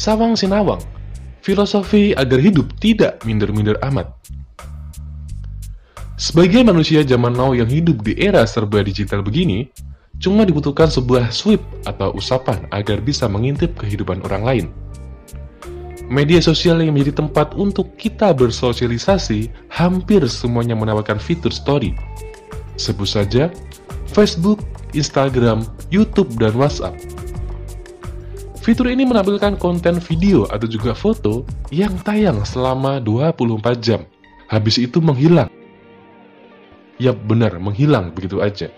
Sawang Sinawang, filosofi agar hidup tidak minder-minder amat. Sebagai manusia zaman now yang hidup di era serba digital begini, cuma dibutuhkan sebuah sweep atau usapan agar bisa mengintip kehidupan orang lain. Media sosial yang menjadi tempat untuk kita bersosialisasi hampir semuanya menawarkan fitur story. Sebut saja Facebook, Instagram, YouTube, dan WhatsApp. Fitur ini menampilkan konten video atau juga foto yang tayang selama 24 jam. Habis itu menghilang. Yap, benar, menghilang begitu aja.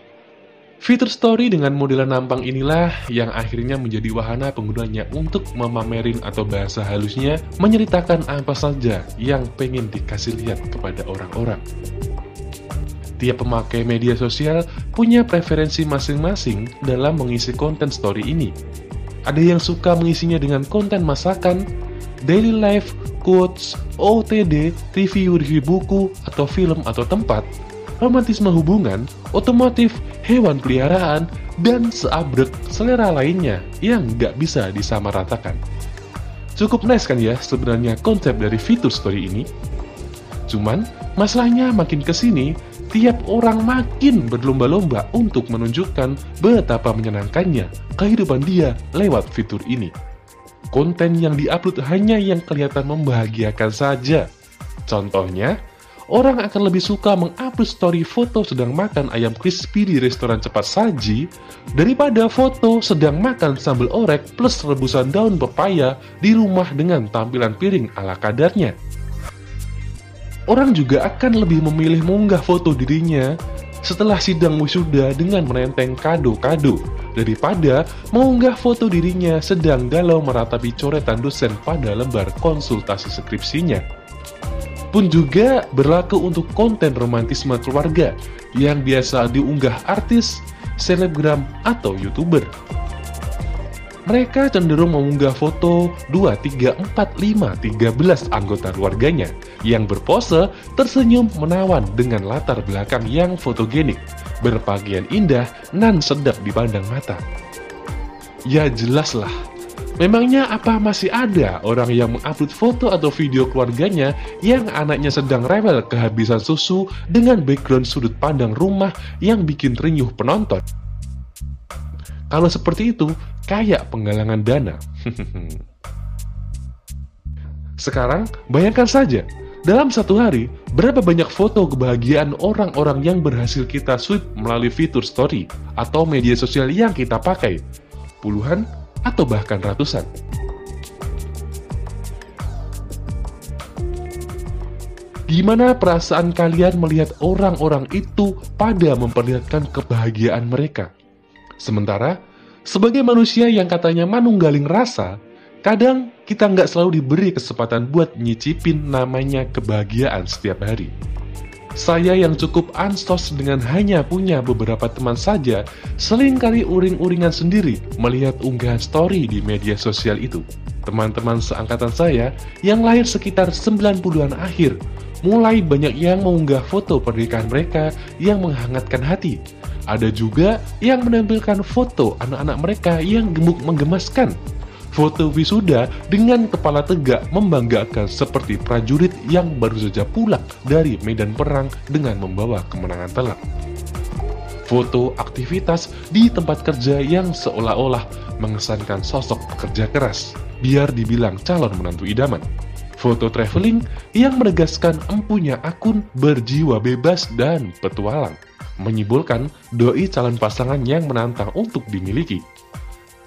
Fitur story dengan model nampang inilah yang akhirnya menjadi wahana penggunanya untuk memamerin atau bahasa halusnya menceritakan apa saja yang pengen dikasih lihat kepada orang-orang. Tiap pemakai media sosial punya preferensi masing-masing dalam mengisi konten story ini. Ada yang suka mengisinya dengan konten masakan, daily life, quotes, OTD, review-review buku atau film atau tempat, romantisme hubungan, otomotif, hewan peliharaan, dan seabrek selera lainnya yang nggak bisa disamaratakan. Cukup nice kan ya sebenarnya konsep dari fitur story ini? Cuman, masalahnya makin ke sini, tiap orang makin berlomba-lomba untuk menunjukkan betapa menyenangkannya kehidupan dia lewat fitur ini. Konten yang diupload hanya yang kelihatan membahagiakan saja. Contohnya, orang akan lebih suka mengupload story foto sedang makan ayam crispy di restoran cepat saji daripada foto sedang makan sambal orek plus rebusan daun pepaya di rumah dengan tampilan piring ala kadarnya. Orang juga akan lebih memilih mengunggah foto dirinya setelah sidang wisuda dengan menenteng kado-kado daripada mengunggah foto dirinya sedang galau meratapi coretan dosen pada lembar konsultasi skripsinya pun juga berlaku untuk konten romantisme keluarga yang biasa diunggah artis, selebgram, atau youtuber. Mereka cenderung mengunggah foto 2, 3, 4, 5, 13 anggota keluarganya yang berpose tersenyum menawan dengan latar belakang yang fotogenik, berpakaian indah, nan sedap dipandang mata. Ya jelaslah, Memangnya apa masih ada orang yang mengupload foto atau video keluarganya yang anaknya sedang rewel kehabisan susu dengan background sudut pandang rumah yang bikin renyuh penonton? Kalau seperti itu, kayak penggalangan dana. Sekarang, bayangkan saja, dalam satu hari, berapa banyak foto kebahagiaan orang-orang yang berhasil kita sweep melalui fitur story atau media sosial yang kita pakai? Puluhan atau bahkan ratusan. Gimana perasaan kalian melihat orang-orang itu pada memperlihatkan kebahagiaan mereka? Sementara, sebagai manusia yang katanya manunggaling rasa, kadang kita nggak selalu diberi kesempatan buat nyicipin namanya kebahagiaan setiap hari. Saya yang cukup ansos dengan hanya punya beberapa teman saja, sering kali uring-uringan sendiri melihat unggahan story di media sosial itu. Teman-teman seangkatan saya yang lahir sekitar 90-an akhir, mulai banyak yang mengunggah foto pernikahan mereka yang menghangatkan hati. Ada juga yang menampilkan foto anak-anak mereka yang gemuk menggemaskan Foto wisuda dengan kepala tegak membanggakan seperti prajurit yang baru saja pulang dari medan perang dengan membawa kemenangan telak. Foto aktivitas di tempat kerja yang seolah-olah mengesankan sosok pekerja keras, biar dibilang calon menantu idaman. Foto traveling yang menegaskan empunya akun berjiwa bebas dan petualang, menyimpulkan doi calon pasangan yang menantang untuk dimiliki.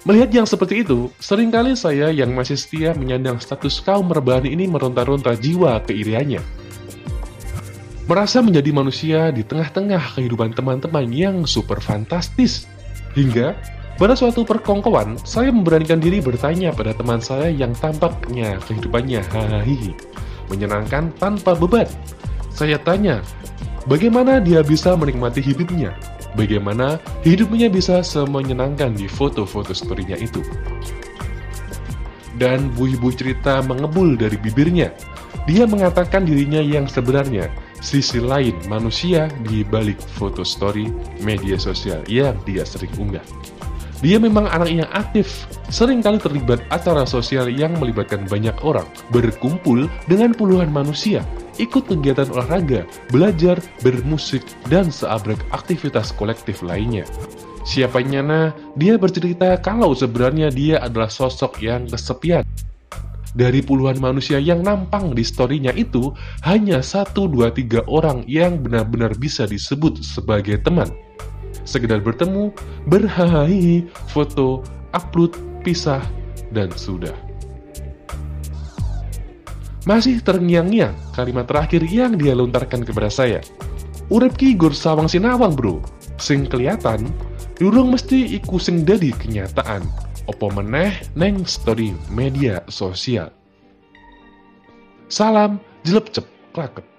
Melihat yang seperti itu, sering kali saya yang masih setia menyandang status kaum rebahan ini meronta-ronta jiwa keiriannya. Merasa menjadi manusia di tengah-tengah kehidupan teman-teman yang super fantastis. Hingga, pada suatu perkongkowan, saya memberanikan diri bertanya pada teman saya yang tampaknya kehidupannya hahaha menyenangkan tanpa beban. Saya tanya, bagaimana dia bisa menikmati hidupnya bagaimana hidupnya bisa semenyenangkan di foto-foto storynya itu. Dan buih-buih cerita mengebul dari bibirnya. Dia mengatakan dirinya yang sebenarnya, sisi lain manusia di balik foto story media sosial yang dia sering unggah. Dia memang anak yang aktif, sering kali terlibat acara sosial yang melibatkan banyak orang, berkumpul dengan puluhan manusia, ikut kegiatan olahraga, belajar, bermusik, dan seabrek aktivitas kolektif lainnya. Siapanya nah, dia bercerita kalau sebenarnya dia adalah sosok yang kesepian. Dari puluhan manusia yang nampang di storynya itu, hanya satu, dua, tiga orang yang benar-benar bisa disebut sebagai teman sekedar bertemu, berhahi, foto, upload, pisah, dan sudah. Masih terngiang-ngiang kalimat terakhir yang dia lontarkan kepada saya. Urep ki gur sawang sinawang bro, sing kelihatan, durung mesti iku sing dadi kenyataan. Opo meneh neng story media sosial. Salam jelep cep klaket.